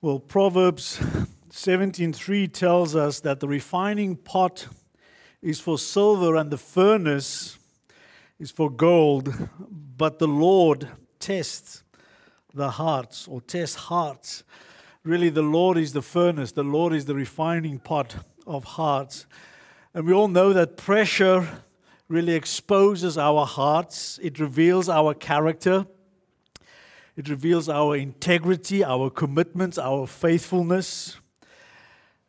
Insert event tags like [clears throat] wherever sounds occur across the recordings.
Well, Proverbs 17:3 tells us that the refining pot is for silver and the furnace is for gold, but the Lord tests the hearts or tests hearts. Really, the Lord is the furnace, the Lord is the refining pot of hearts. And we all know that pressure really exposes our hearts, it reveals our character. It reveals our integrity, our commitments, our faithfulness.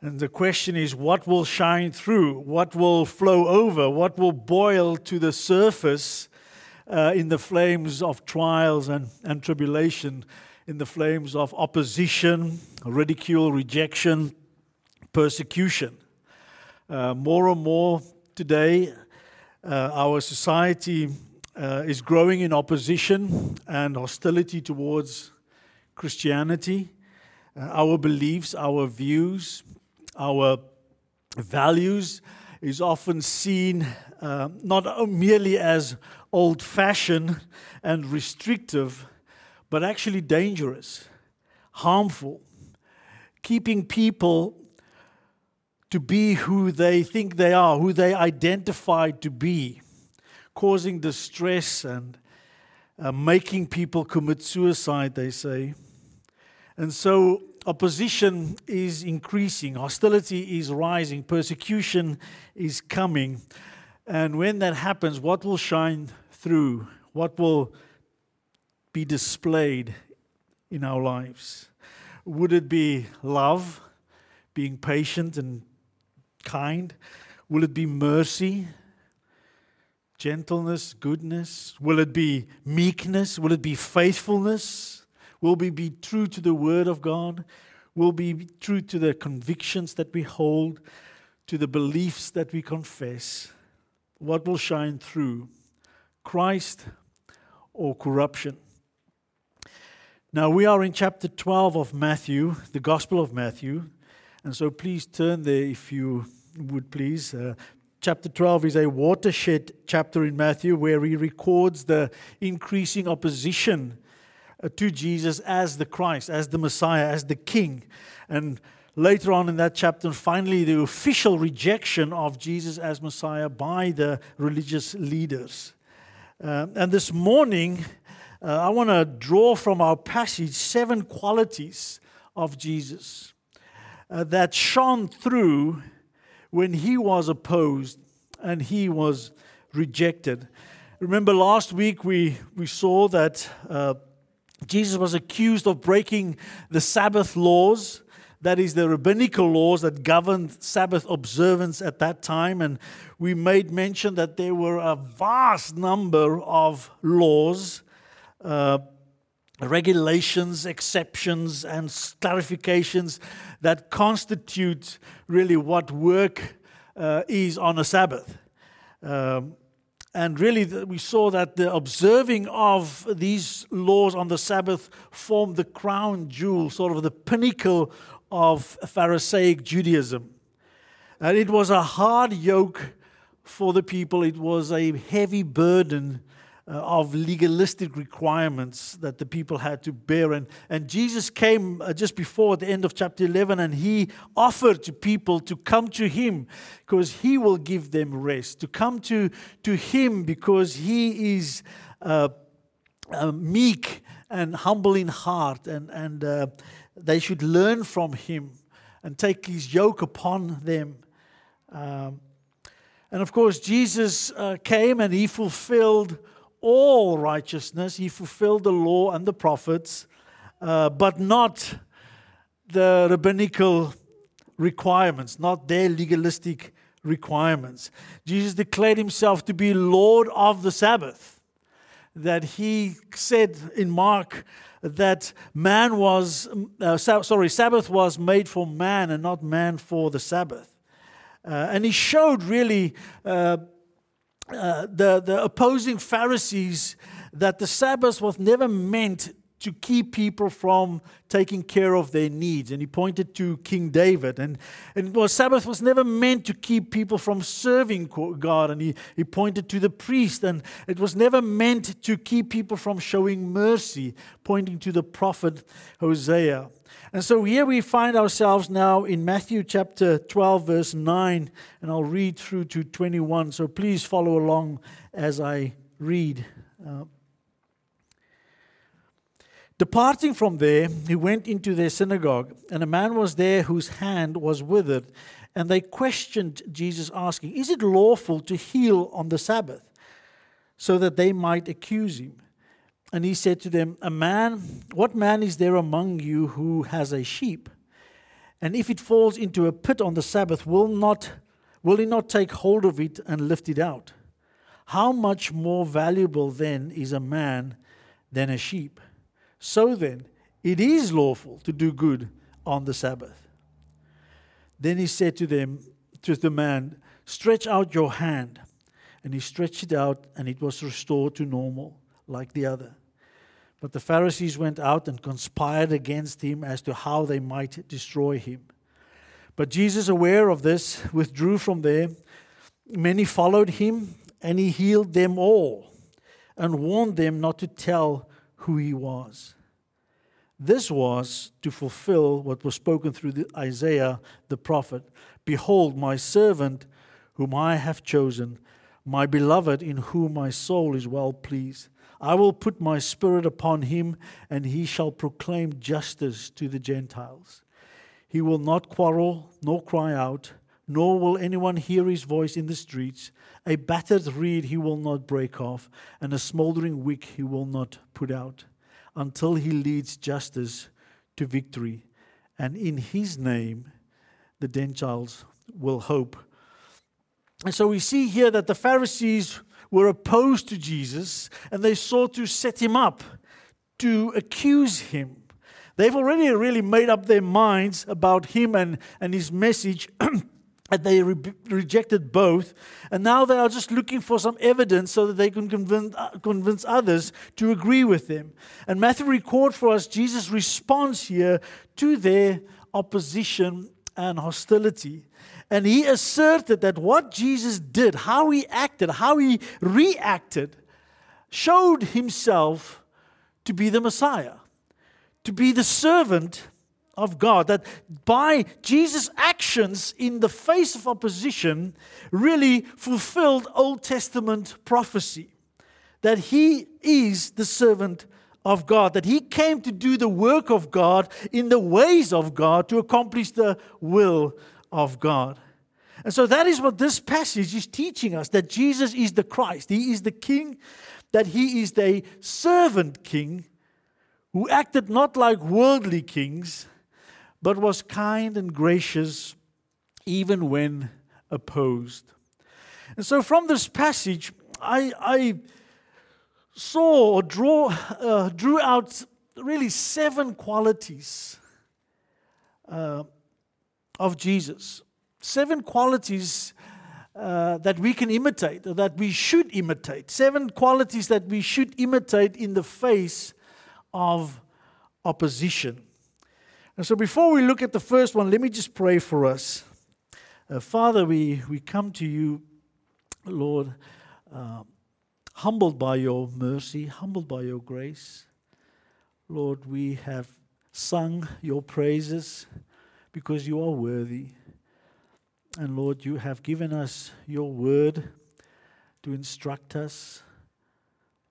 And the question is what will shine through? What will flow over? What will boil to the surface uh, in the flames of trials and, and tribulation, in the flames of opposition, ridicule, rejection, persecution? Uh, more and more today, uh, our society uh, is growing in opposition and hostility towards Christianity. Uh, our beliefs, our views, our values is often seen uh, not merely as old fashioned and restrictive, but actually dangerous, harmful, keeping people to be who they think they are, who they identify to be causing distress and uh, making people commit suicide, they say. And so opposition is increasing, hostility is rising, persecution is coming. And when that happens, what will shine through? What will be displayed in our lives? Would it be love, being patient and kind? Will it be mercy, gentleness, goodness? Will it be meekness? Will it be faithfulness? Will we be true to the Word of God? Will we be true to the convictions that we hold, to the beliefs that we confess? What will shine through? Christ or corruption? Now, we are in chapter 12 of Matthew, the Gospel of Matthew. And so please turn there if you would please. Uh, chapter 12 is a watershed chapter in Matthew where he records the increasing opposition uh, to Jesus as the Christ, as the Messiah, as the King. And later on in that chapter, finally, the official rejection of Jesus as Messiah by the religious leaders. Uh, and this morning, uh, I want to draw from our passage seven qualities of Jesus uh, that shone through when he was opposed and he was rejected. Remember, last week we, we saw that uh, Jesus was accused of breaking the Sabbath laws, that is, the rabbinical laws that governed Sabbath observance at that time. And we made mention that there were a vast number of laws. Uh, regulations, exceptions, and clarifications that constitute really what work uh, is on a Sabbath. Um, and really, we saw that the observing of these laws on the Sabbath formed the crown jewel, sort of the pinnacle of Pharisaic Judaism. And it was a hard yoke for the people, it was a heavy burden uh, of legalistic requirements that the people had to bear. And, and Jesus came uh, just before the end of chapter 11 and he offered to people to come to him because he will give them rest, to come to, to him because he is uh, uh, meek and humble in heart, and, and uh, they should learn from him and take his yoke upon them. Um, and of course, Jesus came and he fulfilled all righteousness. He fulfilled the law and the prophets, uh, but not the rabbinical requirements, not their legalistic requirements. Jesus declared himself to be Lord of the Sabbath. That he said in Mark that man was, uh, sorry, Sabbath was made for man and not man for the Sabbath. Uh, and he showed really uh, uh, the, the opposing Pharisees that the Sabbath was never meant to keep people from taking care of their needs. And he pointed to King David. And, and well, Sabbath was never meant to keep people from serving God. And he, he pointed to the priest. And it was never meant to keep people from showing mercy, pointing to the prophet Hosea. And so here we find ourselves now in Matthew chapter 12, verse 9. And I'll read through to 21. So please follow along as I read. Uh, Departing from there, he went into their synagogue, and a man was there whose hand was withered. And they questioned Jesus, asking, Is it lawful to heal on the Sabbath? So that they might accuse him. And he said to them, A man, what man is there among you who has a sheep? And if it falls into a pit on the Sabbath, will not will he not take hold of it and lift it out? How much more valuable then is a man than a sheep? So then, it is lawful to do good on the Sabbath. Then he said to them, to the man, Stretch out your hand. And he stretched it out, and it was restored to normal, like the other. But the Pharisees went out and conspired against him as to how they might destroy him. But Jesus, aware of this, withdrew from there. Many followed him, and he healed them all and warned them not to tell who he was. This was to fulfill what was spoken through the Isaiah the prophet Behold, my servant, whom I have chosen, my beloved, in whom my soul is well pleased. I will put my spirit upon him, and he shall proclaim justice to the Gentiles. He will not quarrel nor cry out, nor will anyone hear his voice in the streets. A battered reed he will not break off, and a smoldering wick he will not put out until he leads justice to victory. And in his name, the Gentiles will hope. And so we see here that the Pharisees were opposed to Jesus and they sought to set him up, to accuse him. They've already really made up their minds about him and, and his message. [clears throat] they re- rejected both. And now they are just looking for some evidence so that they can convince, uh, convince others to agree with them. And Matthew records for us Jesus' response here to their opposition and hostility. And he asserted that what Jesus did, how he acted, how he reacted, showed himself to be the Messiah, to be the servant of God. That by Jesus' actions in the face of opposition, really fulfilled Old Testament prophecy. That he is the servant of God, that he came to do the work of God in the ways of God to accomplish the will of God. And so that is what this passage is teaching us that Jesus is the Christ, he is the King, that he is the servant King who acted not like worldly kings but was kind and gracious even when opposed. And so, from this passage, I, I saw or draw, uh, drew out really seven qualities uh, of Jesus. Seven qualities uh, that we can imitate, or that we should imitate. Seven qualities that we should imitate in the face of opposition. And so before we look at the first one, let me just pray for us. Uh, Father, we, we come to you, Lord, uh, humbled by your mercy, humbled by your grace. Lord, we have sung your praises because you are worthy. And Lord, you have given us your word to instruct us,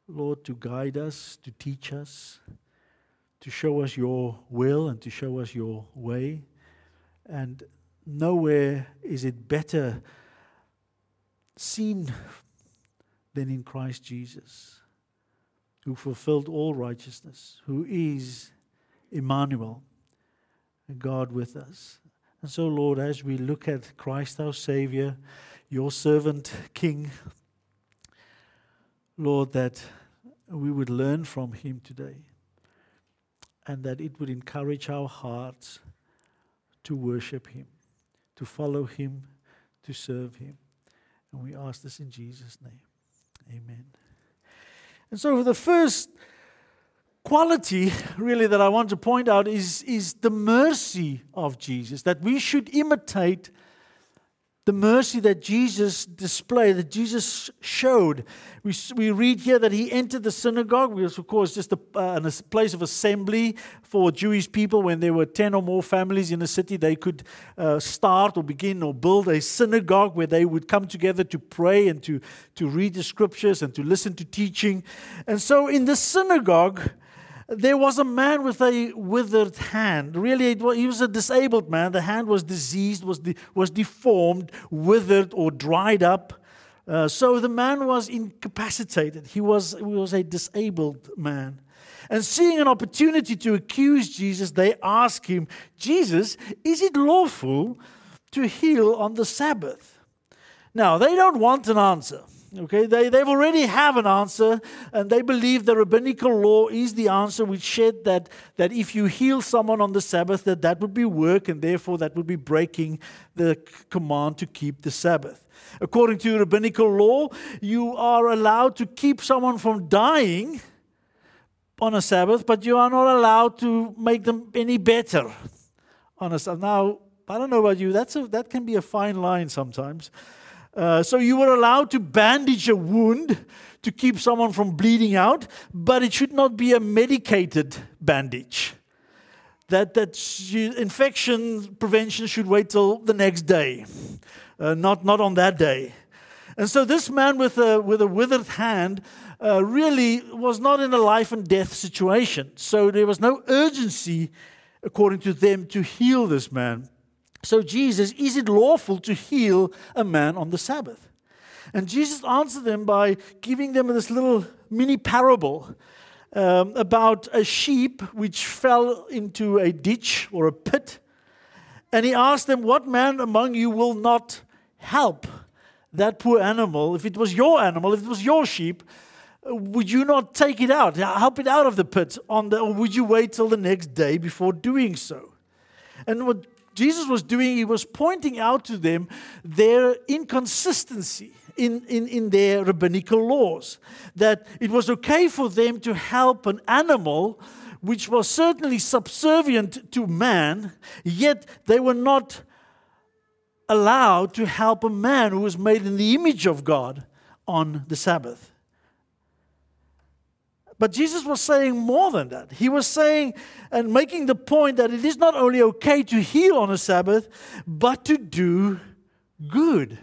Lord, to guide us, to teach us to show us your will and to show us your way. And nowhere is it better seen than in Christ Jesus, who fulfilled all righteousness, who is Emmanuel, God with us. And so, Lord, as we look at Christ our Savior, your servant King, Lord, that we would learn from him today and that it would encourage our hearts to worship Him, to follow Him, to serve Him. And we ask this in Jesus' name. Amen. And so, the first quality, really, that I want to point out is, is the mercy of Jesus, that we should imitate the mercy that Jesus displayed, that Jesus showed. We, we read here that he entered the synagogue, which of course, just a, uh, a place of assembly for Jewish people. When there were 10 or more families in a city, they could uh, start or begin or build a synagogue where they would come together to pray and to, to read the scriptures and to listen to teaching. And so in the synagogue, there was a man with a withered hand. Really, was, he was a disabled man. The hand was diseased, was, de- was deformed, withered, or dried up. Uh, so the man was incapacitated. He was, he was a disabled man. And seeing an opportunity to accuse Jesus, they ask him, Jesus, is it lawful to heal on the Sabbath? Now, they don't want an answer. Okay, they, they've already have an answer, and they believe the rabbinical law is the answer which said that, that if you heal someone on the Sabbath, that that would be work, and therefore that would be breaking the command to keep the Sabbath. According to rabbinical law, you are allowed to keep someone from dying on a Sabbath, but you are not allowed to make them any better on a Sabbath. Now, I don't know about you, that's a, that can be a fine line sometimes. Uh, so you were allowed to bandage a wound to keep someone from bleeding out, but it should not be a medicated bandage. That, that infection prevention should wait till the next day, uh, not, not on that day. And so this man with a, with a withered hand uh, really was not in a life and death situation. So there was no urgency, according to them, to heal this man. So, Jesus, is it lawful to heal a man on the Sabbath? And Jesus answered them by giving them this little mini parable um, about a sheep which fell into a ditch or a pit. And he asked them, What man among you will not help that poor animal? If it was your animal, if it was your sheep, would you not take it out, help it out of the pit, on the, or would you wait till the next day before doing so? And what Jesus was doing, he was pointing out to them their inconsistency in, in, in their rabbinical laws. That it was okay for them to help an animal which was certainly subservient to man, yet they were not allowed to help a man who was made in the image of God on the Sabbath. But Jesus was saying more than that. He was saying and making the point that it is not only okay to heal on a Sabbath, but to do good.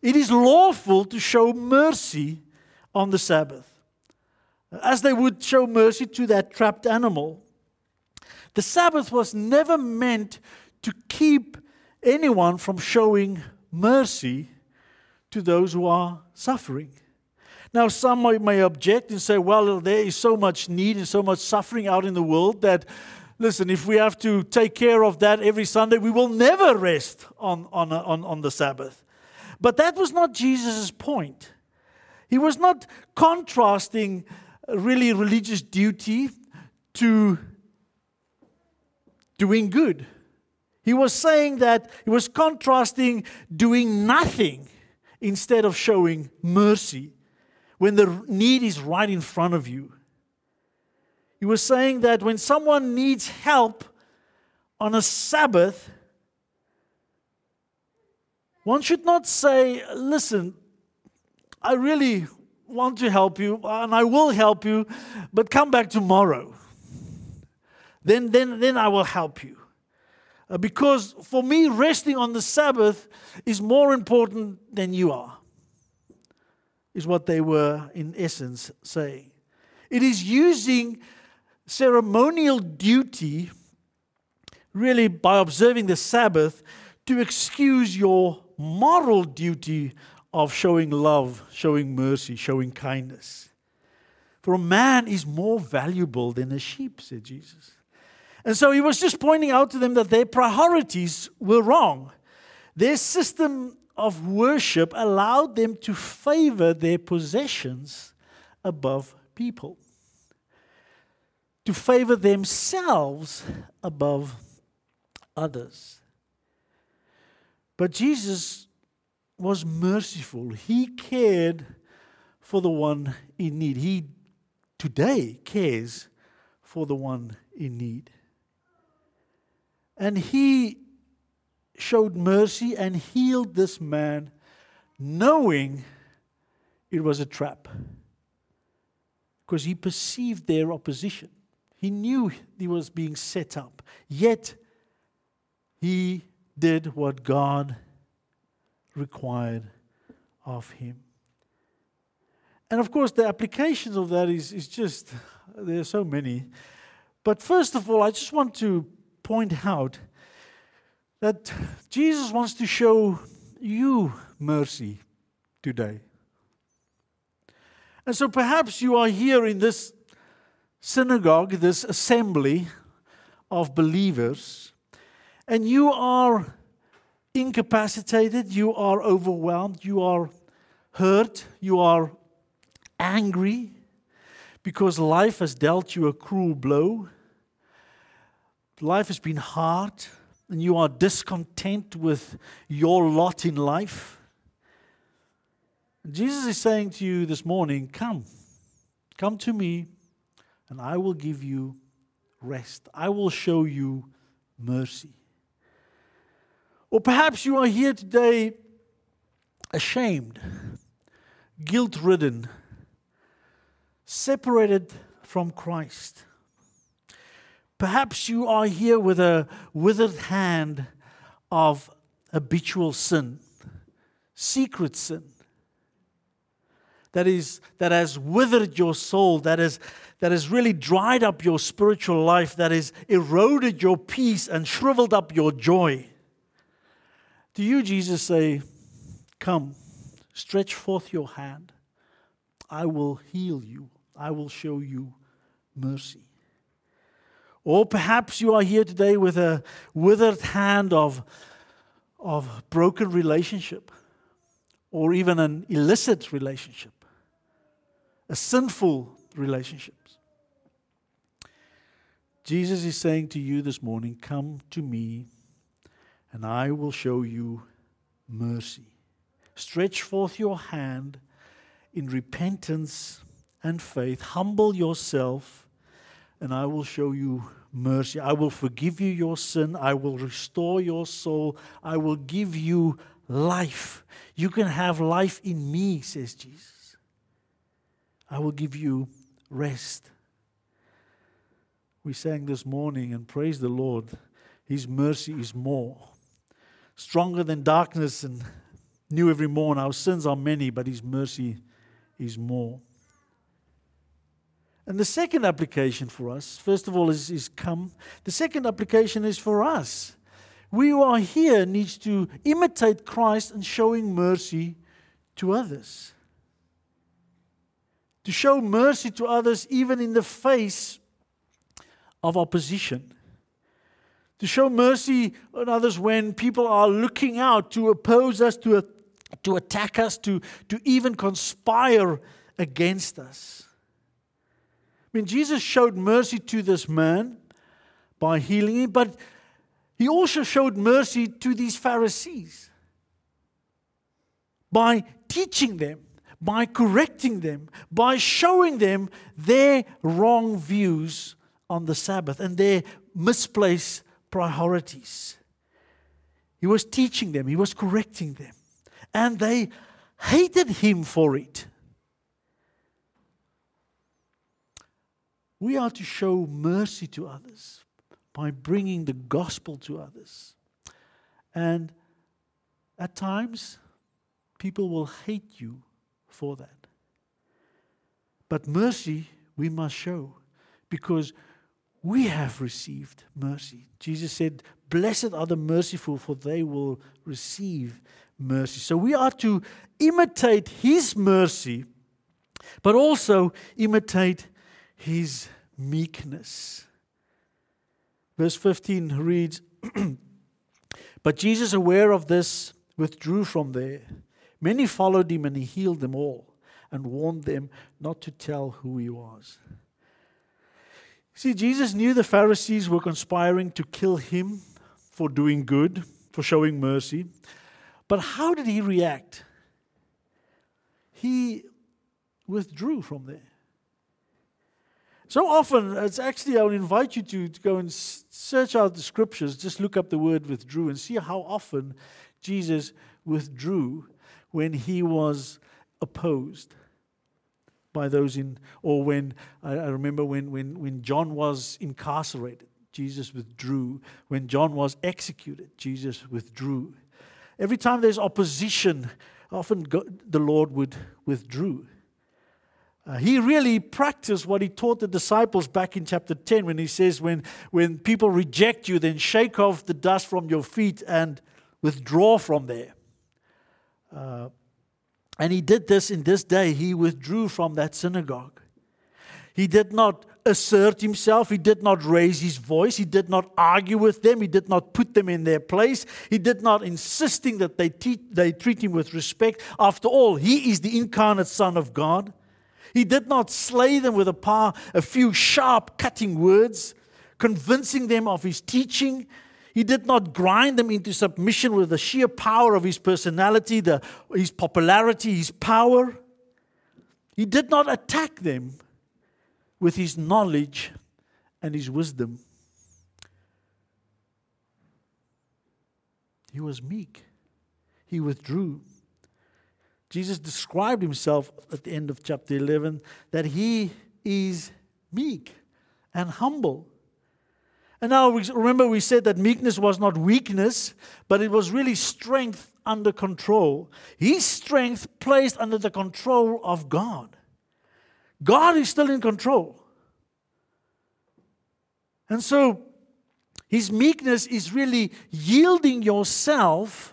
It is lawful to show mercy on the Sabbath, as they would show mercy to that trapped animal. The Sabbath was never meant to keep anyone from showing mercy to those who are suffering. Now, some may, object and say, well, there is so much need and so much suffering out in the world that, listen, if we have to take care of that every Sunday, we will never rest on, on, on, on the Sabbath. But that was not Jesus' point. He was not contrasting really religious duty to doing good. He was saying that he was contrasting doing nothing instead of showing mercy when the need is right in front of you. He was saying that when someone needs help on a Sabbath, one should not say, Listen, I really want to help you and I will help you, but come back tomorrow. Then, then, then I will help you. Uh, because for me, resting on the Sabbath is more important than you are is what they were, in essence, saying. It is using ceremonial duty, really by observing the Sabbath, to excuse your moral duty of showing love, showing mercy, showing kindness. For a man is more valuable than a sheep, said Jesus. And so he was just pointing out to them that their priorities were wrong. Their system of worship allowed them to favor their possessions above people, to favor themselves above others. But Jesus was merciful. He cared for the one in need. He today cares for the one in need. And he showed mercy and healed this man, knowing it was a trap. Because he perceived their opposition. He knew he was being set up. Yet, he did what God required of him. And of course, the applications of that is, is just, there are so many. But first of all, I just want to point out that Jesus wants to show you mercy today. And so perhaps you are here in this synagogue, this assembly of believers, and you are incapacitated, you are overwhelmed, you are hurt, you are angry because life has dealt you a cruel blow. Life has been hard, and you are discontent with your lot in life. Jesus is saying to you this morning, Come, come to me, and I will give you rest. I will show you mercy. Or perhaps you are here today ashamed, guilt ridden, separated from Christ. Perhaps you are here with a withered hand of habitual sin, secret sin. That is that has withered your soul, that has that has really dried up your spiritual life, that has eroded your peace and shriveled up your joy. To you, Jesus say, Come, stretch forth your hand. I will heal you. I will show you mercy. Or perhaps you are here today with a withered hand of, of broken relationship, or even an illicit relationship, a sinful relationship. Jesus is saying to you this morning, Come to me, and I will show you mercy. Stretch forth your hand in repentance and faith. Humble yourself, and I will show you mercy. I will forgive you your sin. I will restore your soul. I will give you life. You can have life in me, says Jesus. I will give you rest. We sang this morning, and praise the Lord, His mercy is more. Stronger than darkness and new every morn. Our sins are many, but His mercy is more. And the second application for us, first of all, is, is come. The second application is for us. We who are here needs to imitate Christ in showing mercy to others. To show mercy to others even in the face of opposition. To show mercy on others when people are looking out to oppose us, to, to attack us, to, to even conspire against us. I mean, Jesus showed mercy to this man by healing him, but he also showed mercy to these Pharisees by teaching them, by correcting them, by showing them their wrong views on the Sabbath and their misplaced priorities. He was teaching them, he was correcting them, and they hated him for it. We are to show mercy to others by bringing the gospel to others. And at times, people will hate you for that. But mercy we must show because we have received mercy. Jesus said, Blessed are the merciful, for they will receive mercy. So we are to imitate His mercy, but also imitate his meekness. Verse 15 reads [clears throat] But Jesus, aware of this, withdrew from there. Many followed him, and he healed them all and warned them not to tell who he was. See, Jesus knew the Pharisees were conspiring to kill him for doing good, for showing mercy. But how did he react? He withdrew from there. So often, it's actually, I would invite you to, to go and search out the scriptures, just look up the word withdrew and see how often Jesus withdrew when he was opposed by those in, or when, I, I remember when, when, when John was incarcerated, Jesus withdrew. When John was executed, Jesus withdrew. Every time there's opposition, often the Lord would withdrew. Uh, he really practiced what he taught the disciples back in chapter 10 when he says, when, when people reject you, then shake off the dust from your feet and withdraw from there. Uh, and he did this in this day. He withdrew from that synagogue. He did not assert himself. He did not raise his voice. He did not argue with them. He did not put them in their place. He did not insisting that they, te- they treat him with respect. After all, he is the incarnate Son of God. He did not slay them with a, par, a few sharp, cutting words, convincing them of his teaching. He did not grind them into submission with the sheer power of his personality, the, his popularity, his power. He did not attack them with his knowledge and his wisdom. He was meek. He withdrew. Jesus described himself at the end of chapter 11 that he is meek and humble. And now remember, we said that meekness was not weakness, but it was really strength under control. His strength placed under the control of God. God is still in control. And so, his meekness is really yielding yourself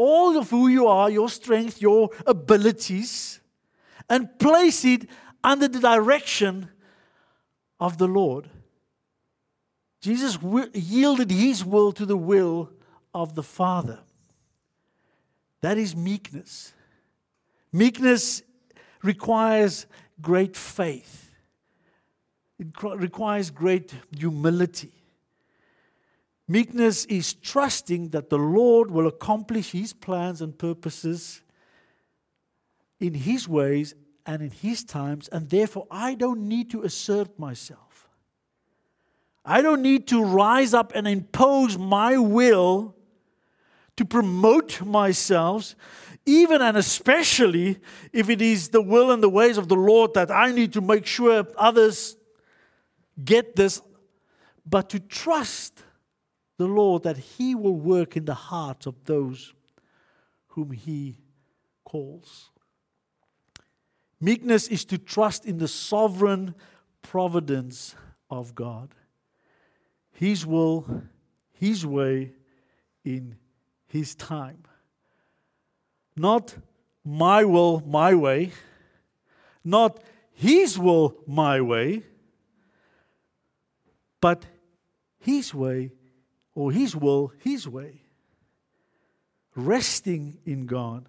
all of who you are, your strength, your abilities, and place it under the direction of the Lord. Jesus yielded his will to the will of the Father. That is meekness. Meekness requires great faith, it requires great humility. Meekness is trusting that the Lord will accomplish His plans and purposes in His ways and in His times, and therefore I don't need to assert myself. I don't need to rise up and impose my will to promote myself, even and especially if it is the will and the ways of the Lord that I need to make sure others get this, but to trust the Lord that He will work in the hearts of those whom He calls. Meekness is to trust in the sovereign providence of God, His will, His way, in His time. Not my will, my way, not His will, my way, but His way, or His will, His way. Resting in God,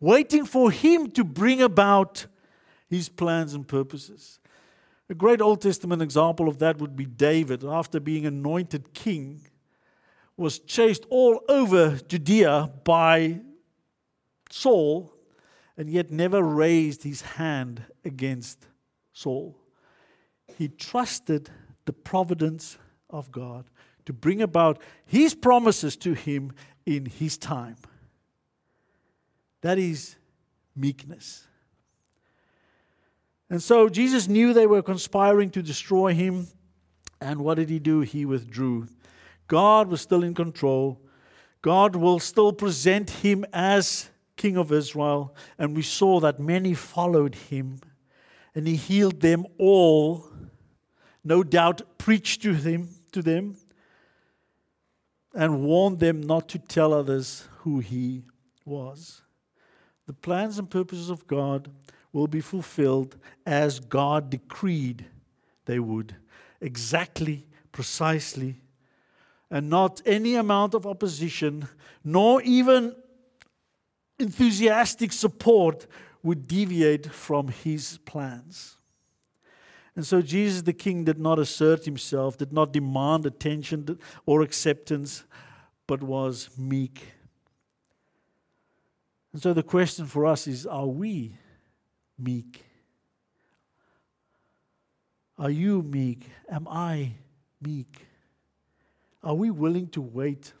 waiting for Him to bring about His plans and purposes. A great Old Testament example of that would be David, after being anointed king, was chased all over Judea by Saul, and yet never raised his hand against Saul. He trusted the providence of God to bring about his promises to him in his time. That is meekness. And so Jesus knew they were conspiring to destroy him. And what did he do? He withdrew. God was still in control. God will still present him as King of Israel. And we saw that many followed him. And he healed them all. No doubt preached to them, to them and warned them not to tell others who he was. The plans and purposes of God will be fulfilled as God decreed they would, exactly, precisely, and not any amount of opposition, nor even enthusiastic support would deviate from his plans. And so Jesus the King did not assert himself, did not demand attention or acceptance, but was meek. And so the question for us is are we meek? Are you meek? Am I meek? Are we willing to wait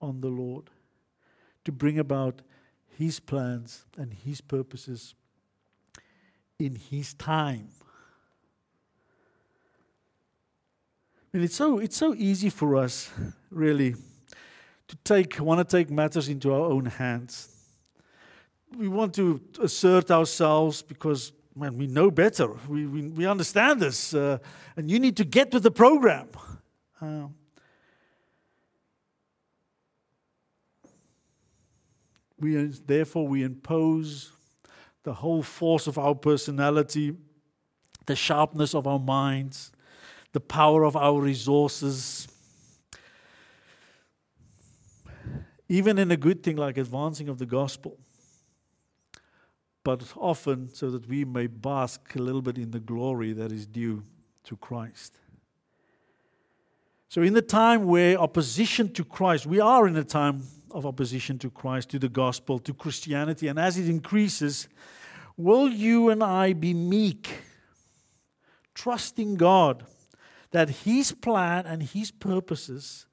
on the Lord to bring about His plans and His purposes in His time? It's so it's so easy for us, really, to take want to take matters into our own hands. We want to assert ourselves because man, we know better. We, we, we understand this. Uh, and you need to get with the program. Uh, we, therefore, we impose the whole force of our personality, the sharpness of our minds, the power of our resources. Even in a good thing like advancing of the gospel but often so that we may bask a little bit in the glory that is due to Christ. So, in the time where opposition to Christ, we are in a time of opposition to Christ, to the gospel, to Christianity, and as it increases, will you and I be meek, trusting God that His plan and His purposes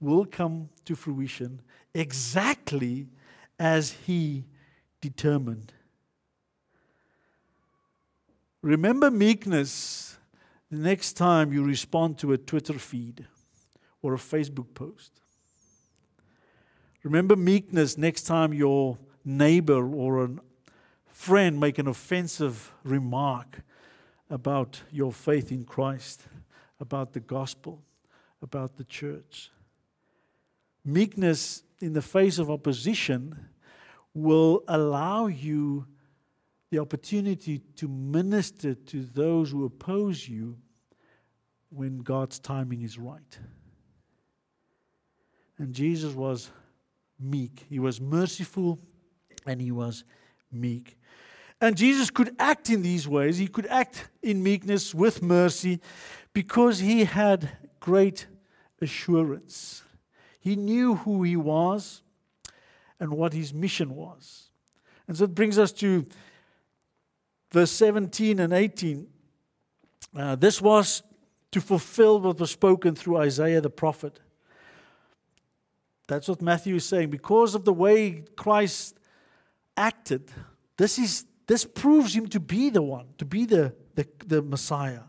will come to fruition exactly as He determined? Remember meekness the next time you respond to a Twitter feed or a Facebook post. Remember meekness next time your neighbor or a friend make an offensive remark about your faith in Christ, about the gospel, about the church. Meekness in the face of opposition will allow you the opportunity to minister to those who oppose you when God's timing is right. And Jesus was meek, he was merciful, and he was meek. And Jesus could act in these ways. He could act in meekness with mercy because he had great assurance. He knew who he was and what his mission was. And so it brings us to verse 17 and 18. Uh, this was to fulfill what was spoken through Isaiah the prophet. That's what Matthew is saying. Because of the way Christ acted, this, is, this proves him to be the one, to be the, the, the Messiah.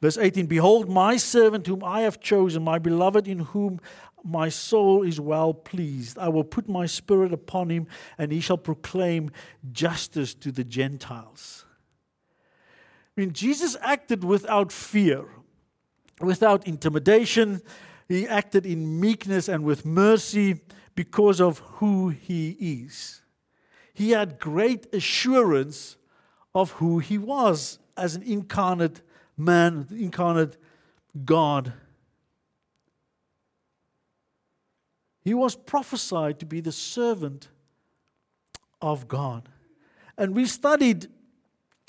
Verse 18 Behold, my servant whom I have chosen, my beloved in whom my soul is well pleased. I will put my spirit upon him, and he shall proclaim justice to the Gentiles. I mean, Jesus acted without fear, without intimidation. He acted in meekness and with mercy because of who he is. He had great assurance of who he was as an incarnate man, incarnate God. He was prophesied to be the servant of God. And we studied,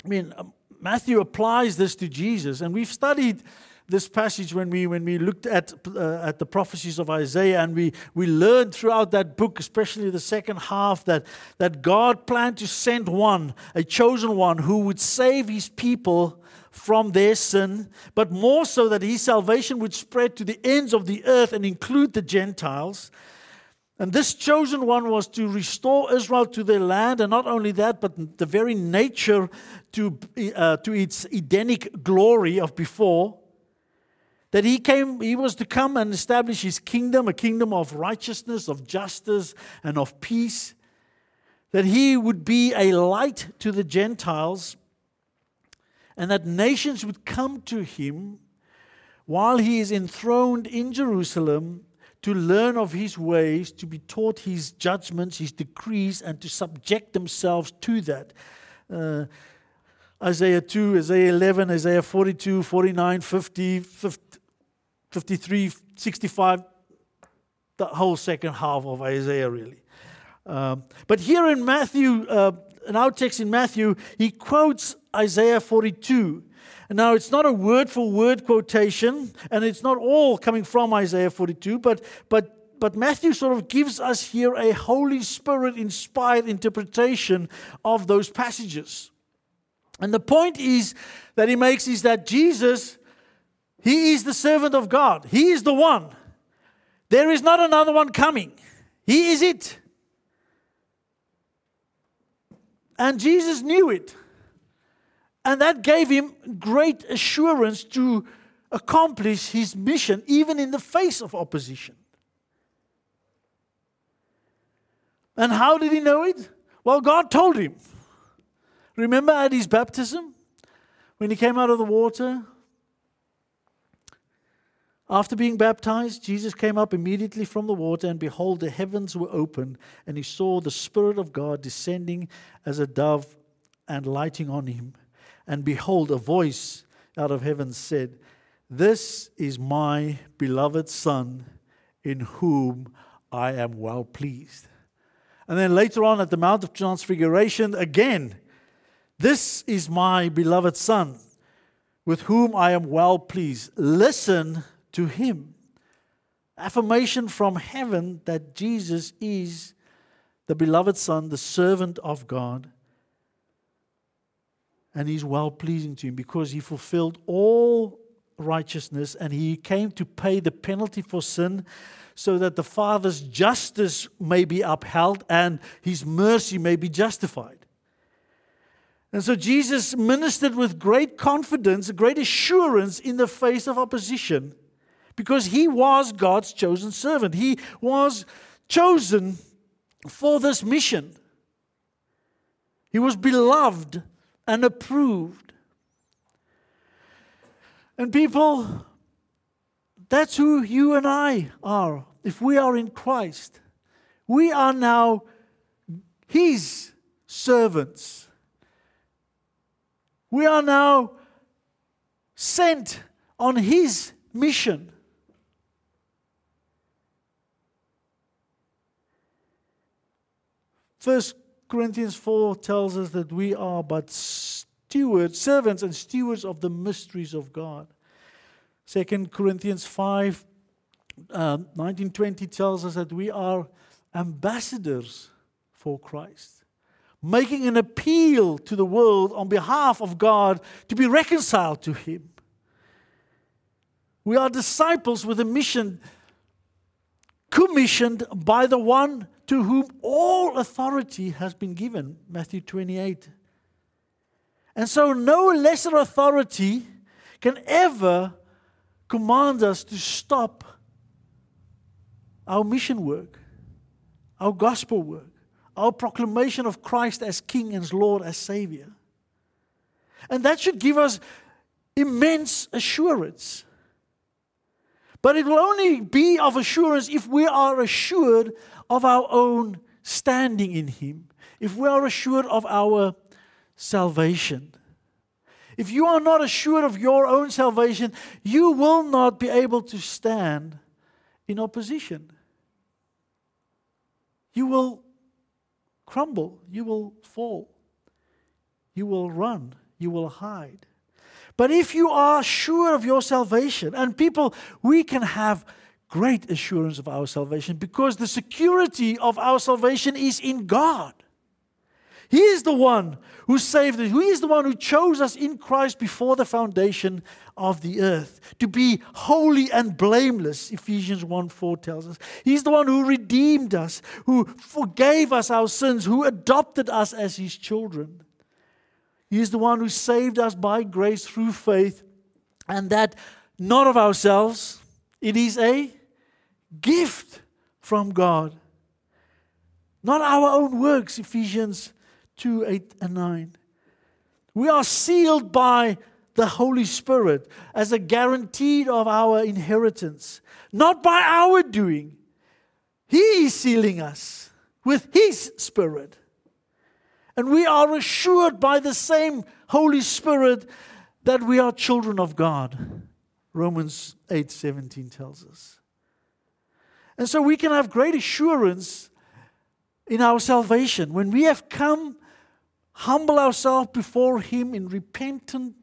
I mean, Matthew applies this to Jesus, and we've studied this passage when we when we looked at uh, at the prophecies of Isaiah and we we learned throughout that book especially the second half that that God planned to send one a chosen one who would save his people from their sin but more so that his salvation would spread to the ends of the earth and include the Gentiles and this chosen one was to restore Israel to their land, and not only that, but the very nature to, uh, to its Edenic glory of before. That he came, he was to come and establish his kingdom, a kingdom of righteousness, of justice, and of peace. That he would be a light to the Gentiles, and that nations would come to him while he is enthroned in Jerusalem to learn of his ways, to be taught his judgments, his decrees, and to subject themselves to that. Uh, Isaiah 2, Isaiah 11, Isaiah 42, 49, 50, 50, 53, 65, the whole second half of Isaiah, really. Um, but here in Matthew, uh, in our text in Matthew, he quotes Isaiah 42. Now, it's not a word for word quotation, and it's not all coming from Isaiah 42, but, but, but Matthew sort of gives us here a Holy Spirit inspired interpretation of those passages. And the point is that he makes is that Jesus He is the servant of God. He is the one. There is not another one coming. He is it. And Jesus knew it. And that gave him great assurance to accomplish his mission, even in the face of opposition. And how did he know it? Well, God told him. Remember at his baptism, when he came out of the water? After being baptized, Jesus came up immediately from the water, and behold, the heavens were opened, and he saw the Spirit of God descending as a dove and lighting on him. And behold, a voice out of heaven said, This is my beloved Son, in whom I am well pleased. And then later on at the Mount of Transfiguration, again, This is my beloved Son, with whom I am well pleased. Listen to him. Affirmation from heaven that Jesus is the beloved Son, the servant of God and he's well pleasing to him because he fulfilled all righteousness and he came to pay the penalty for sin so that the Father's justice may be upheld and his mercy may be justified. And so Jesus ministered with great confidence, great assurance in the face of opposition because he was God's chosen servant. He was chosen for this mission. He was beloved and approved. And people, that's who you and I are. If we are in Christ, we are now His servants. We are now sent on His mission. First Corinthians 4 tells us that we are but stewards, servants and stewards of the mysteries of God. 2 Corinthians 5 uh, 19 20 tells us that we are ambassadors for Christ, making an appeal to the world on behalf of God to be reconciled to Him. We are disciples with a mission commissioned by the one to whom all authority has been given. Matthew 28. And so, no lesser authority can ever command us to stop our mission work, our gospel work, our proclamation of Christ as King and Lord, as Savior. And that should give us immense assurance. But it will only be of assurance if we are assured of our own standing in Him, if we are assured of our salvation. If you are not assured of your own salvation, you will not be able to stand in opposition. You will crumble, you will fall, you will run, you will hide. But if you are sure of your salvation, and people, we can have great assurance of our salvation because the security of our salvation is in God. He is the one who saved us. He is the one who chose us in Christ before the foundation of the earth to be holy and blameless, Ephesians 1 4 tells us. He's the one who redeemed us, who forgave us our sins, who adopted us as his children. He is the one who saved us by grace through faith, and that not of ourselves. It is a gift from God. Not our own works, Ephesians 2 8 and 9. We are sealed by the Holy Spirit as a guarantee of our inheritance, not by our doing. He is sealing us with His Spirit. And we are assured by the same Holy Spirit that we are children of God. Romans 8:17 tells us. And so we can have great assurance in our salvation when we have come humble ourselves before him in repentant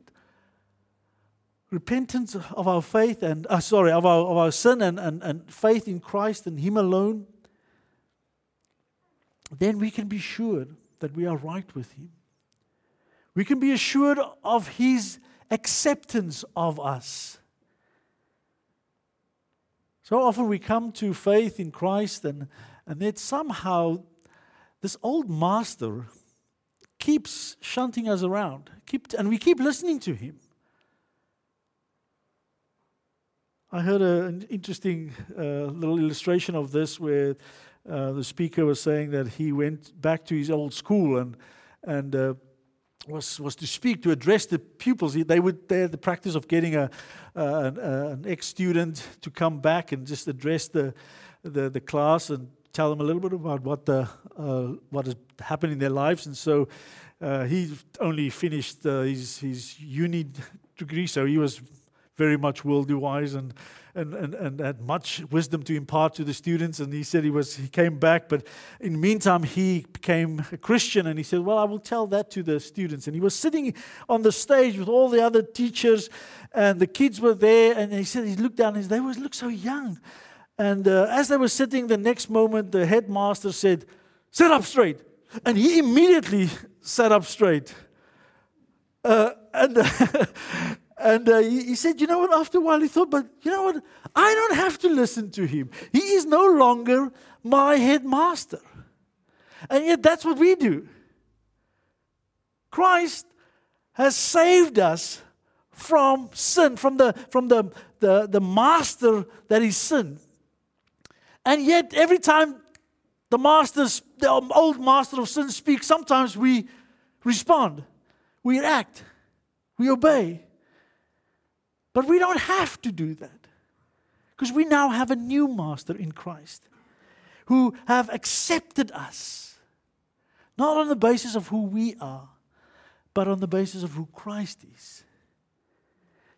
repentance of our faith and uh, sorry of our, of our sin and, and, and faith in Christ and him alone then we can be sure that we are right with Him. We can be assured of His acceptance of us. So often we come to faith in Christ, and, and yet somehow this old master keeps shunting us around, keep, and we keep listening to him. I heard a, an interesting uh, little illustration of this where uh, the speaker was saying that he went back to his old school and, and uh, was, was to speak, to address the pupils. They, would, they had the practice of getting a, an, an ex student to come back and just address the, the, the, class and tell them a little bit about what, the, uh, what has happened in their lives. And so uh, he only finished uh, his, his uni degree, so he was very much worldly wise and, and, and, and had much wisdom to impart to the students. And he said he was he came back, but in the meantime he became a Christian. And he said, "Well, I will tell that to the students." And he was sitting on the stage with all the other teachers, and the kids were there. And he said he looked down and they always look so young. And uh, as they were sitting, the next moment the headmaster said, "Sit up straight," and he immediately [laughs] sat up straight. Uh, and [laughs] And uh, he, he, said, you know what? After a while, he thought, but you know what? I don't have to listen to him. He is no longer my headmaster. And yet, that's what we do. Christ has saved us from sin, from the, from the, the, the master that is sin. And yet, every time the masters, the old master of sin speaks, sometimes we respond, we act, we obey. But we don't have to do that because we now have a new master in Christ who have accepted us, not on the basis of who we are, but on the basis of who Christ is.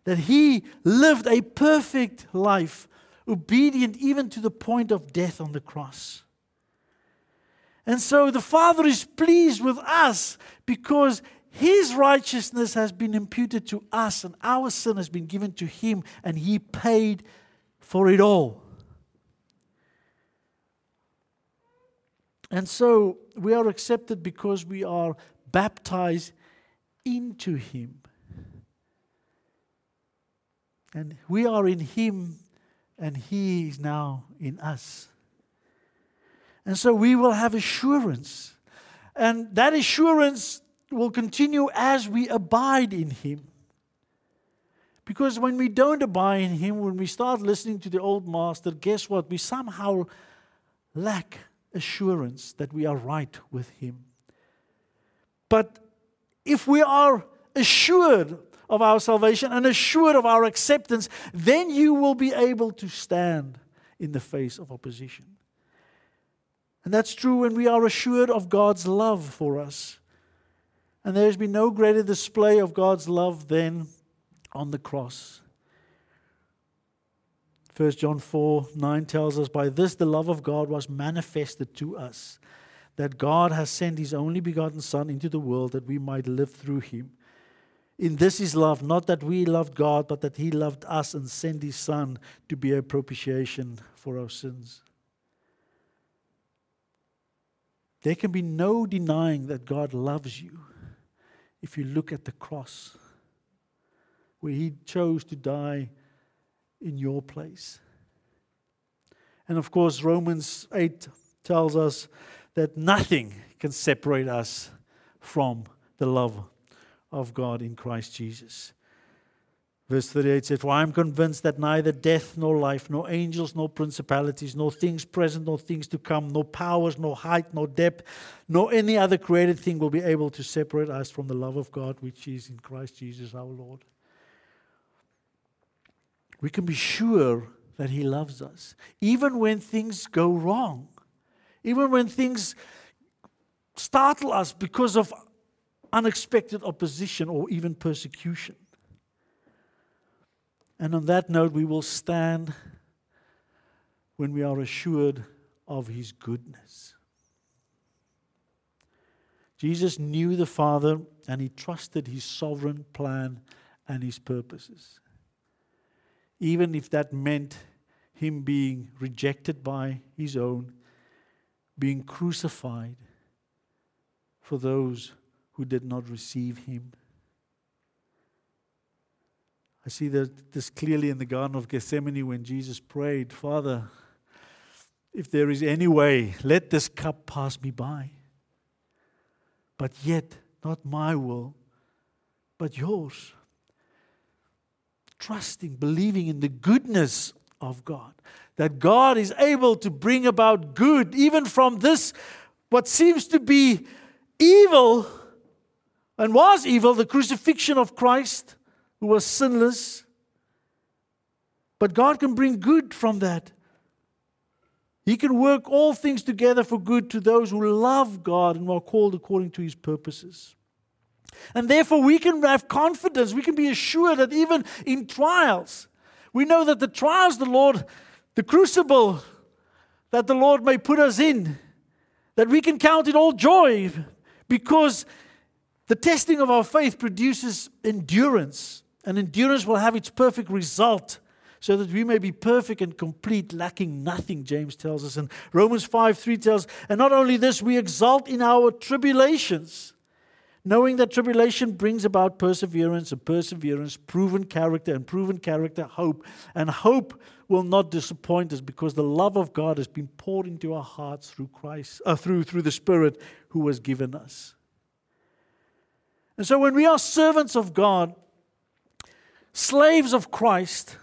That he lived a perfect life, obedient even to the point of death on the cross. And so the Father is pleased with us because his righteousness has been imputed to us, and our sin has been given to Him, and He paid for it all. And so we are accepted because we are baptized into Him. And we are in Him, and He is now in us. And so we will have assurance. And that assurance will continue as we abide in Him. Because when we don't abide in Him, when we start listening to the old master, guess what? We somehow lack assurance that we are right with Him. But if we are assured of our salvation and assured of our acceptance, then you will be able to stand in the face of opposition. And that's true when we are assured of God's love for us. And there has been no greater display of God's love than on the cross. 1 John 4 9 tells us, By this the love of God was manifested to us, that God has sent his only begotten Son into the world that we might live through him. In this is love, not that we loved God, but that he loved us and sent his Son to be a propitiation for our sins. There can be no denying that God loves you if you look at the cross, where he chose to die in your place. And of course, Romans 8 tells us that nothing can separate us from the love of God in Christ Jesus. Verse 38 says, For I am convinced that neither death nor life, nor angels, nor principalities, nor things present, nor things to come, nor powers, nor height, nor depth, nor any other created thing will be able to separate us from the love of God which is in Christ Jesus our Lord. We can be sure that He loves us, even when things go wrong, even when things startle us because of unexpected opposition or even persecution. And on that note, we will stand when we are assured of his goodness. Jesus knew the Father and he trusted his sovereign plan and his purposes. Even if that meant him being rejected by his own, being crucified for those who did not receive him. I see that this clearly in the Garden of Gethsemane when Jesus prayed, Father, if there is any way, let this cup pass me by. But yet, not my will, but yours. Trusting, believing in the goodness of God, that God is able to bring about good, even from this, what seems to be evil and was evil, the crucifixion of Christ, who was sinless. But God can bring good from that. He can work all things together for good to those who love God and are called according to his purposes. And therefore, we can have confidence, we can be assured that even in trials, we know that the trials the Lord, the crucible that the Lord may put us in, that we can count it all joy because the testing of our faith produces endurance, and endurance will have its perfect result so that we may be perfect and complete, lacking nothing, James tells us. And Romans 5 3 tells, and not only this, we exult in our tribulations, knowing that tribulation brings about perseverance, and perseverance, proven character, and proven character, hope. And hope will not disappoint us because the love of God has been poured into our hearts through Christ, uh, through, through the Spirit who was given us. And so when we are servants of God, slaves of Christ,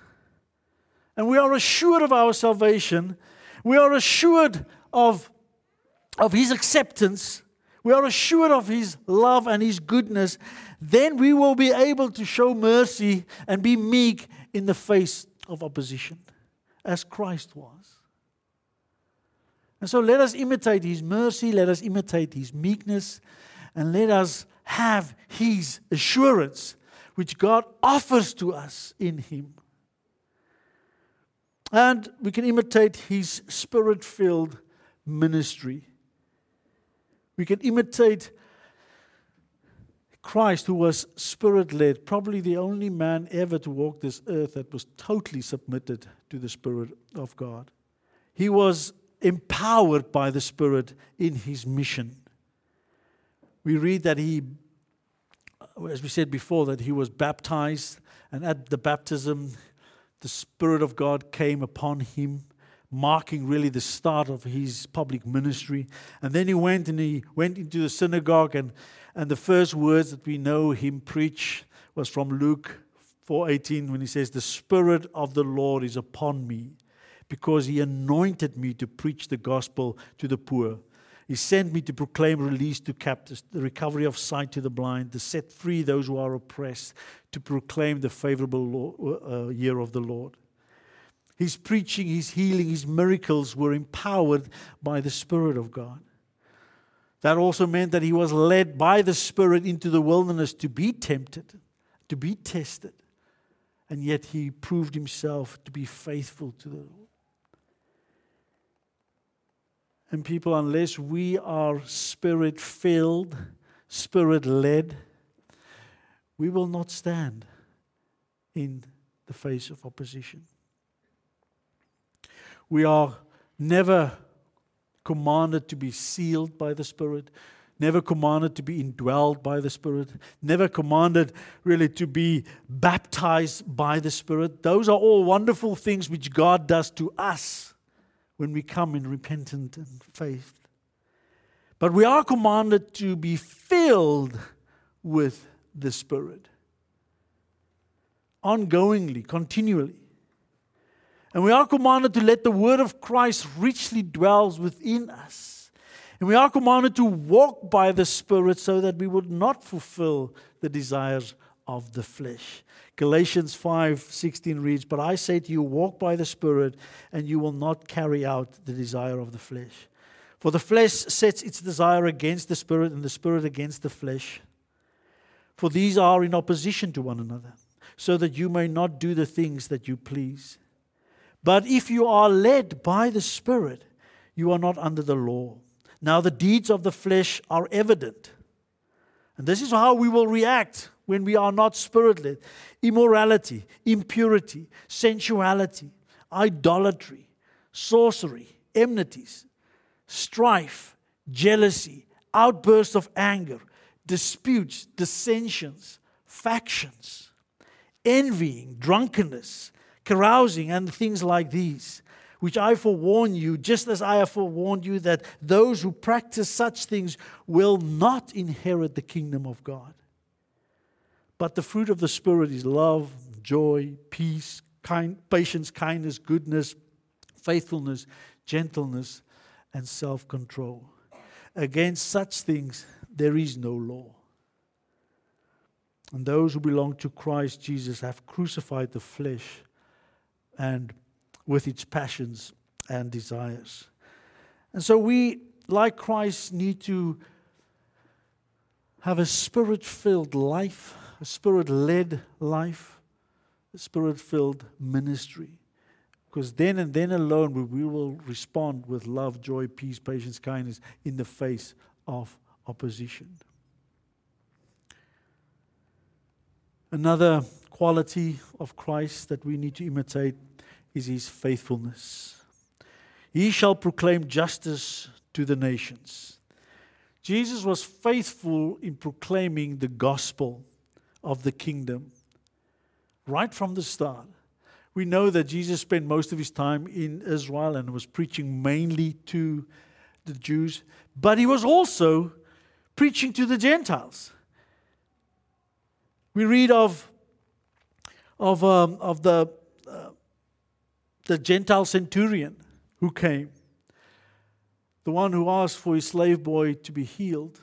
and we are assured of our salvation, we are assured of, of His acceptance, we are assured of His love and His goodness, then we will be able to show mercy and be meek in the face of opposition, as Christ was. And so let us imitate His mercy, let us imitate His meekness, and let us have His assurance, which God offers to us in Him. And we can imitate His spirit filled ministry. We can imitate Christ, who was spirit led, probably the only man ever to walk this earth that was totally submitted to the Spirit of God. He was empowered by the Spirit in his mission we read that he, as we said before, that he was baptized, and at the baptism, the Spirit of God came upon him, marking really the start of his public ministry. And then he went and he went into the synagogue, and, and the first words that we know him preach was from Luke 4:18 when he says, "The Spirit of the Lord is upon me." Because he anointed me to preach the gospel to the poor. He sent me to proclaim release to captives, the recovery of sight to the blind, to set free those who are oppressed, to proclaim the favorable uh, year of the Lord. His preaching, his healing, his miracles were empowered by the Spirit of God. That also meant that he was led by the Spirit into the wilderness to be tempted, to be tested. And yet he proved himself to be faithful to the Lord. And people, unless we are spirit filled, spirit led, we will not stand in the face of opposition. We are never commanded to be sealed by the Spirit, never commanded to be indwelled by the Spirit, never commanded really to be baptized by the Spirit. Those are all wonderful things which God does to us when we come in repentant and faith. But we are commanded to be filled with the Spirit ongoingly, continually. And we are commanded to let the word of Christ richly dwells within us. And we are commanded to walk by the Spirit so that we would not fulfill the desires of the flesh. Galatians 5:16 reads, "But I say to you, walk by the Spirit, and you will not carry out the desire of the flesh. For the flesh sets its desire against the Spirit, and the Spirit against the flesh. For these are in opposition to one another, so that you may not do the things that you please. But if you are led by the Spirit, you are not under the law. Now the deeds of the flesh are evident." And this is how we will react when we are not spirit led immorality, impurity, sensuality, idolatry, sorcery, enmities, strife, jealousy, outbursts of anger, disputes, dissensions, factions, envying, drunkenness, carousing, and things like these, which I forewarn you, just as I have forewarned you, that those who practice such things will not inherit the kingdom of God. But the fruit of the Spirit is love, joy, peace, kind, patience, kindness, goodness, faithfulness, gentleness, and self control. Against such things there is no law. And those who belong to Christ Jesus have crucified the flesh and with its passions and desires. And so we, like Christ, need to have a spirit filled life, a spirit led life, a spirit filled ministry. Because then and then alone we will respond with love, joy, peace, patience, kindness in the face of opposition. Another quality of Christ that we need to imitate is his faithfulness. He shall proclaim justice to the nations. Jesus was faithful in proclaiming the gospel of the kingdom right from the start. We know that Jesus spent most of his time in Israel and was preaching mainly to the Jews, but he was also preaching to the Gentiles. We read of, of, um, of the, uh, the Gentile centurion who came, the one who asked for his slave boy to be healed.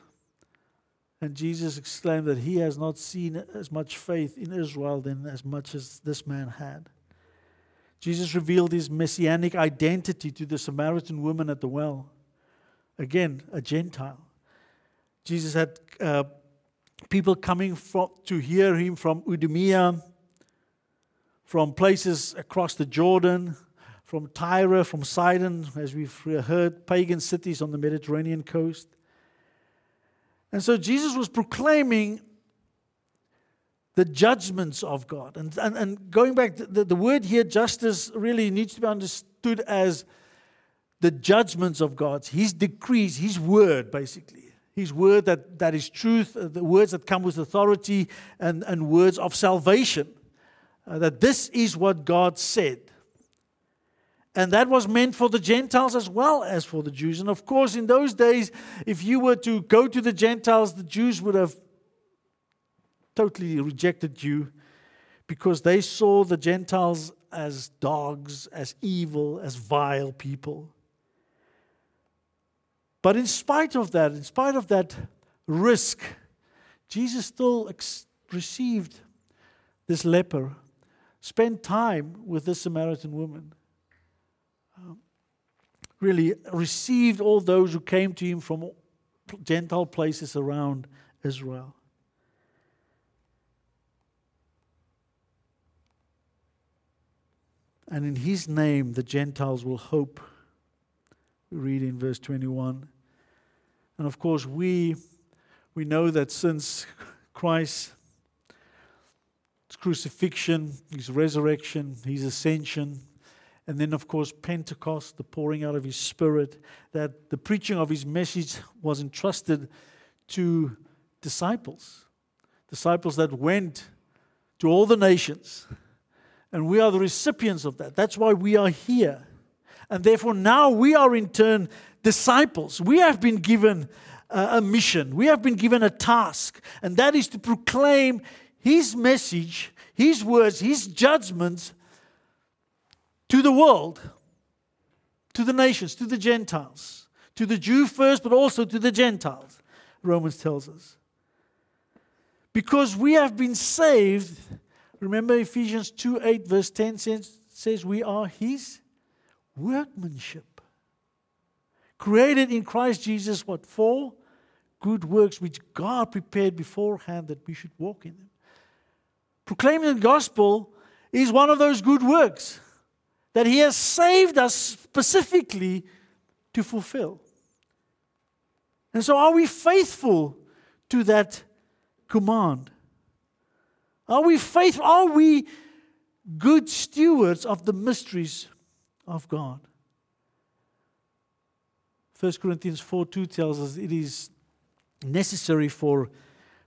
And Jesus exclaimed that he has not seen as much faith in Israel than as much as this man had. Jesus revealed his messianic identity to the Samaritan woman at the well. Again, a Gentile. Jesus had uh, people coming from, to hear him from Idumea, from places across the Jordan, from Tyre, from Sidon, as we've heard, pagan cities on the Mediterranean coast. And so Jesus was proclaiming the judgments of God. And, and, and going back, the, the word here, justice, really needs to be understood as the judgments of God, His decrees, His word, basically. His word that, that is truth, uh, the words that come with authority, and, and words of salvation. Uh, that this is what God said. And that was meant for the Gentiles as well as for the Jews. And of course, in those days, if you were to go to the Gentiles, the Jews would have totally rejected you because they saw the Gentiles as dogs, as evil, as vile people. But in spite of that, in spite of that risk, Jesus still ex- received this leper, spent time with this Samaritan woman, really received all those who came to him from Gentile places around Israel. And in his name, the Gentiles will hope. We read in verse 21. And of course, we, we know that since Christ's crucifixion, his resurrection, his ascension, and then, of course, Pentecost, the pouring out of his Spirit, that the preaching of his message was entrusted to disciples. Disciples that went to all the nations. And we are the recipients of that. That's why we are here. And therefore, now we are in turn disciples. We have been given a mission, we have been given a task, and that is to proclaim His message, His words, His judgments to the world, to the nations, to the Gentiles, to the Jew first, but also to the Gentiles, Romans tells us. Because we have been saved, remember Ephesians 2 8, verse 10 says, says we are His workmanship created in Christ Jesus, what for? Good works which God prepared beforehand that we should walk in them. Proclaiming the gospel is one of those good works that He has saved us specifically to fulfill. And so, are we faithful to that command? Are we faithful? Are we good stewards of the mysteries of God? 1 Corinthians 4 2 tells us it is necessary for,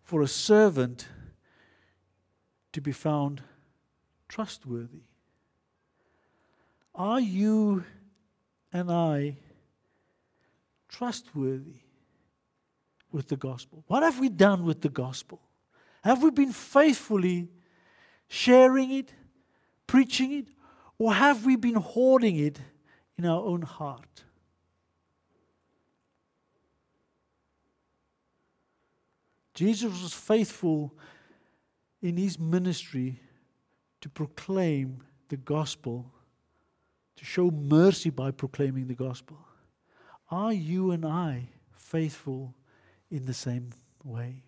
for a servant to be found trustworthy? Are you and I trustworthy with the gospel? What have we done with the gospel? Have we been faithfully sharing it, preaching it, or have we been hoarding it in our own heart? Jesus was faithful in his ministry to proclaim the gospel, to show mercy by proclaiming the gospel. Are you and I faithful in the same way?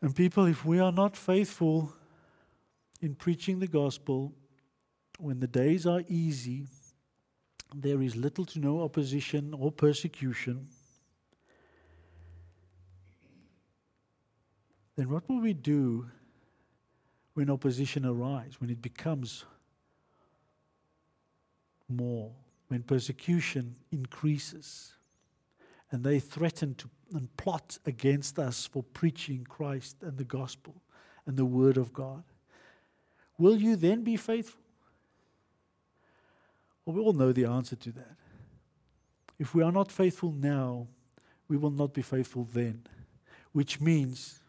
And people, if we are not faithful in preaching the gospel, when the days are easy, there is little to no opposition or persecution then what will we do when opposition arises, when it becomes more, when persecution increases, and they threaten to and plot against us for preaching Christ and the gospel and the word of God? Will you then be faithful? Well, we all know the answer to that. If we are not faithful now, we will not be faithful then, which means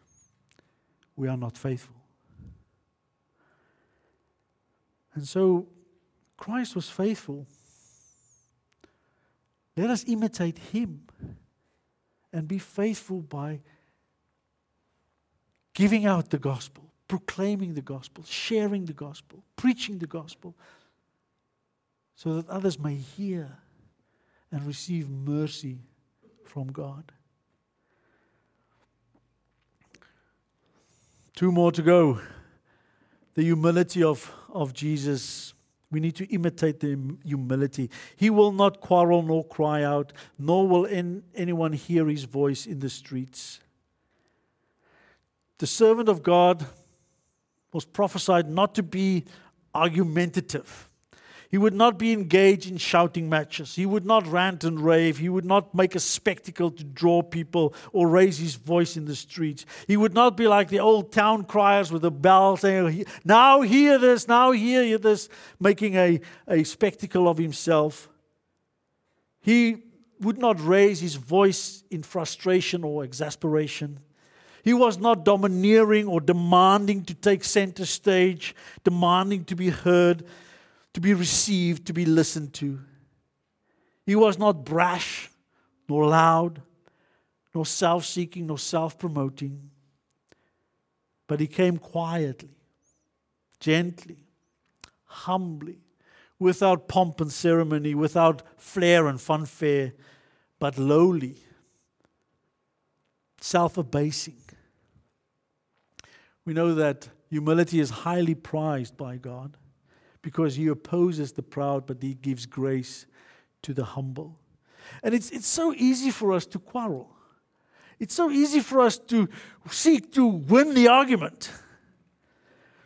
we are not faithful. And so Christ was faithful. Let us imitate him and be faithful by giving out the gospel, proclaiming the gospel, sharing the gospel, preaching the gospel, so that others may hear and receive mercy from God. Two more to go. The humility of, of Jesus. We need to imitate the humility. He will not quarrel nor cry out, nor will in, anyone hear his voice in the streets. The servant of God was prophesied not to be argumentative. He would not be engaged in shouting matches. He would not rant and rave. He would not make a spectacle to draw people or raise his voice in the streets. He would not be like the old town criers with a bell saying, Now hear this, now hear this, making a, a spectacle of himself. He would not raise his voice in frustration or exasperation. He was not domineering or demanding to take center stage, demanding to be heard to be received, to be listened to. He was not brash, nor loud, nor self seeking, nor self promoting, but he came quietly, gently, humbly, without pomp and ceremony, without flair and fanfare, but lowly, self abasing. We know that humility is highly prized by God because he opposes the proud, but he gives grace to the humble. And it's, it's so easy for us to quarrel. It's so easy for us to seek to win the argument,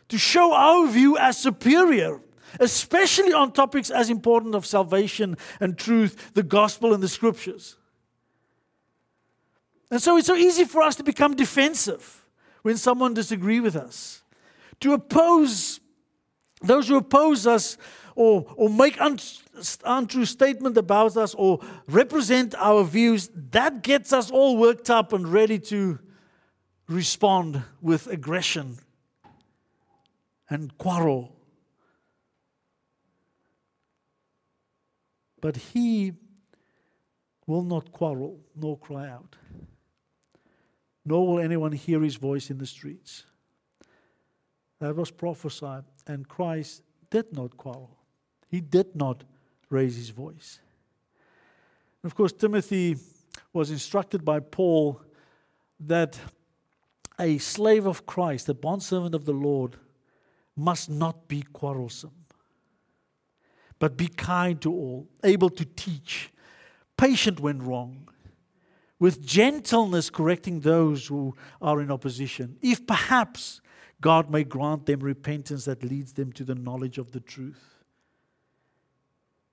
to show our view as superior, especially on topics as important of salvation and truth, the gospel and the scriptures. And so it's so easy for us to become defensive when someone disagrees with us, to oppose those who oppose us or, or make un- untrue statement about us or represent our views, that gets us all worked up and ready to respond with aggression and quarrel. But he will not quarrel nor cry out, nor will anyone hear his voice in the streets. That was prophesied and Christ did not quarrel, he did not raise his voice. And of course, Timothy was instructed by Paul that a slave of Christ, a bondservant of the Lord, must not be quarrelsome, but be kind to all, able to teach, patient when wrong, with gentleness correcting those who are in opposition, if perhaps God may grant them repentance that leads them to the knowledge of the truth.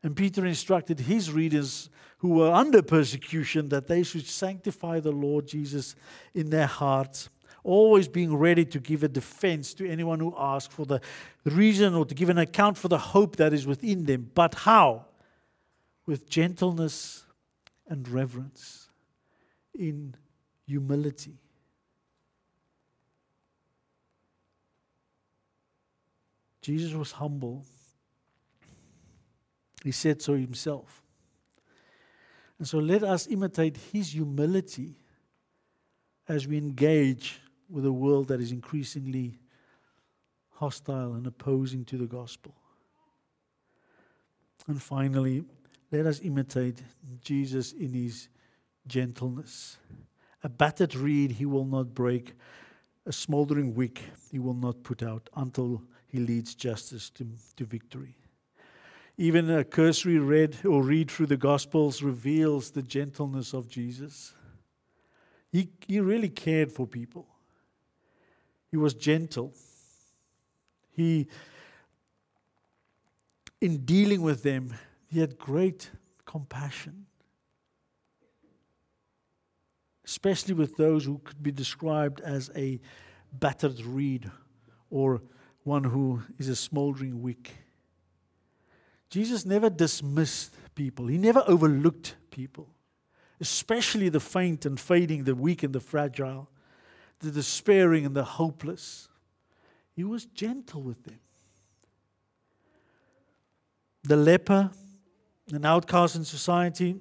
And Peter instructed his readers who were under persecution that they should sanctify the Lord Jesus in their hearts always being ready to give a defense to anyone who asks for the reason or to give an account for the hope that is within them. But how? With gentleness and reverence, in humility. Jesus was humble. He said so himself. And so let us imitate his humility as we engage with a world that is increasingly hostile and opposing to the gospel. And finally, let us imitate Jesus in his gentleness. A battered reed he will not break, a smoldering wick he will not put out until he leads justice to, to victory. Even a cursory read or read through the Gospels reveals the gentleness of Jesus. He, he really cared for people. He was gentle. He, in dealing with them, he had great compassion, especially with those who could be described as a battered reed or one who is a smoldering wick. Jesus never dismissed people, he never overlooked people, especially the faint and fading, the weak and the fragile, the despairing and the hopeless. He was gentle with them. The leper, an outcast in society,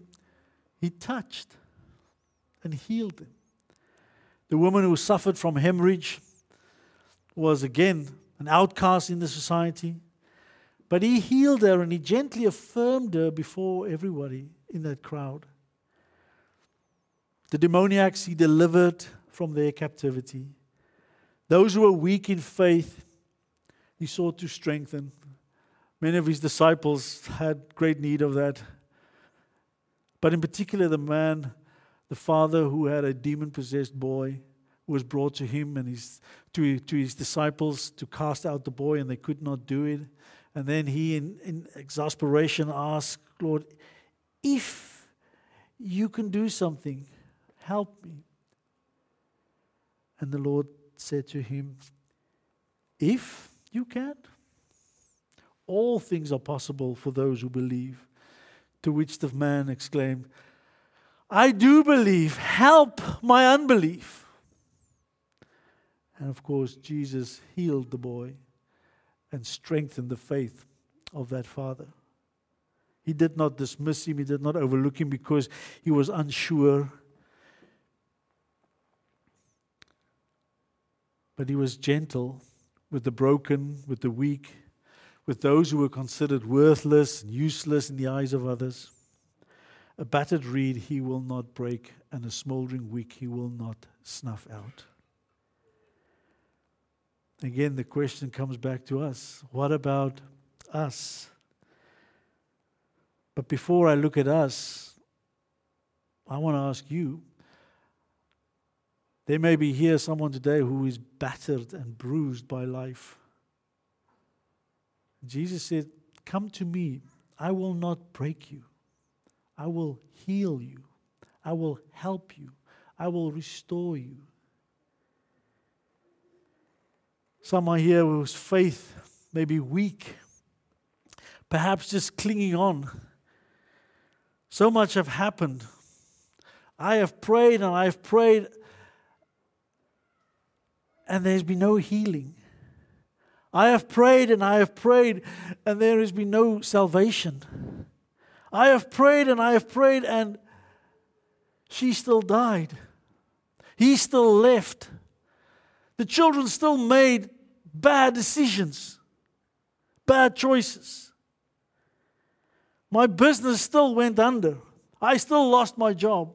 he touched and healed them. The woman who suffered from hemorrhage was again an outcast in the society. But he healed her and he gently affirmed her before everybody in that crowd. The demoniacs he delivered from their captivity. Those who were weak in faith, he sought to strengthen. Many of his disciples had great need of that. But in particular, the man, the father who had a demon possessed boy, was brought to him and his, to, to his disciples to cast out the boy, and they could not do it. And then he, in, in exasperation, asked, Lord, if you can do something, help me. And the Lord said to him, If you can, all things are possible for those who believe. To which the man exclaimed, I do believe, help my unbelief. And of course, Jesus healed the boy and strengthened the faith of that father. He did not dismiss him, he did not overlook him because he was unsure. But he was gentle with the broken, with the weak, with those who were considered worthless and useless in the eyes of others. A battered reed he will not break, and a smoldering wick he will not snuff out. Again, the question comes back to us what about us? But before I look at us, I want to ask you. There may be here someone today who is battered and bruised by life. Jesus said, Come to me. I will not break you. I will heal you. I will help you. I will restore you. Some are here whose faith may be weak, perhaps just clinging on. So much have happened. I have prayed and I've prayed, and there's been no healing. I have prayed and I have prayed, and there has been no salvation. I have prayed and I have prayed, and she still died. He still left. The children still made bad decisions, bad choices. My business still went under. I still lost my job.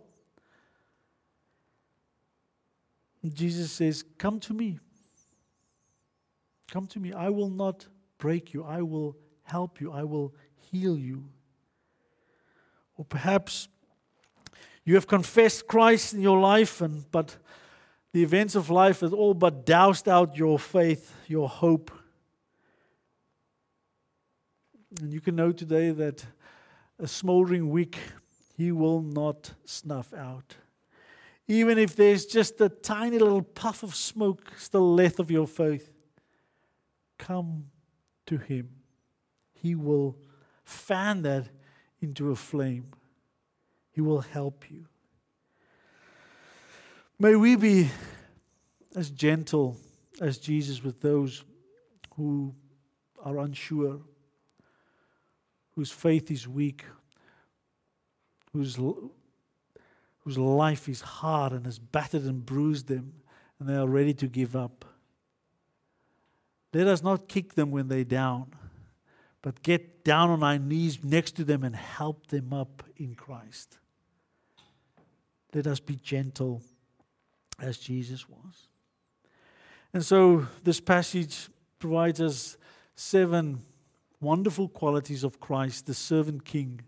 Jesus says, Come to me. Come to me. I will not break you. I will help you. I will heal you. Or perhaps you have confessed Christ in your life, and but the events of life have all but doused out your faith, your hope. And you can know today that a smoldering wick he will not snuff out. Even if there's just a tiny little puff of smoke still left of your faith, come to Him. He will fan that into a flame, He will help you. May we be as gentle as Jesus with those who are unsure, whose faith is weak, whose, whose life is hard and has battered and bruised them, and they are ready to give up. Let us not kick them when they're down, but get down on our knees next to them and help them up in Christ. Let us be gentle as Jesus was. And so this passage provides us seven wonderful qualities of Christ, the servant king,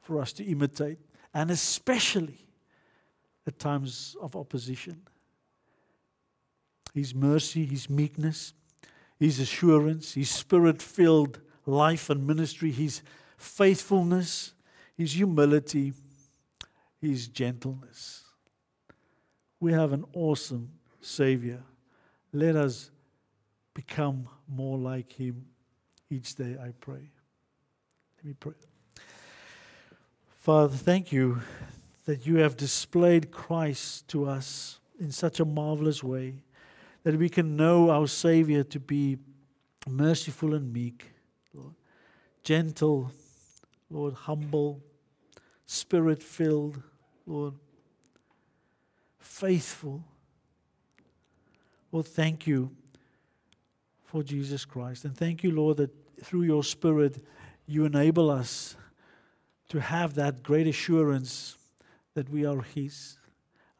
for us to imitate, and especially at times of opposition. His mercy, his meekness, his assurance, his spirit filled life and ministry, his faithfulness, his humility, his gentleness. We have an awesome Savior let us become more like Him each day, I pray. Let me pray. Father, thank you that you have displayed Christ to us in such a marvelous way that we can know our Savior to be merciful and meek, Lord, gentle, Lord, humble, spirit filled, Lord, faithful, well, thank you for Jesus Christ. And thank you, Lord, that through your Spirit, you enable us to have that great assurance that we are His.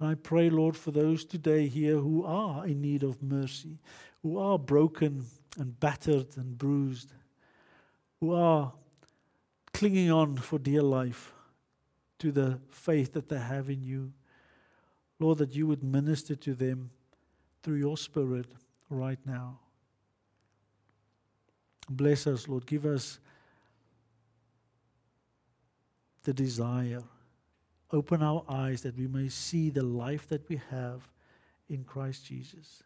And I pray, Lord, for those today here who are in need of mercy, who are broken and battered and bruised, who are clinging on for dear life to the faith that they have in you. Lord, that you would minister to them through your Spirit right now. Bless us, Lord. Give us the desire. Open our eyes that we may see the life that we have in Christ Jesus.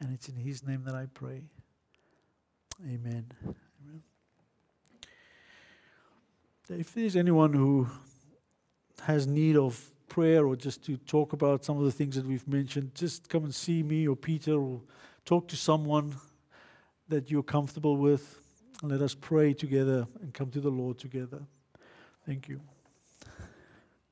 And it's in His name that I pray. Amen. Amen. If there's anyone who has need of prayer or just to talk about some of the things that we've mentioned, just come and see me or Peter or talk to someone that you're comfortable with. And let us pray together and come to the Lord together. Thank you.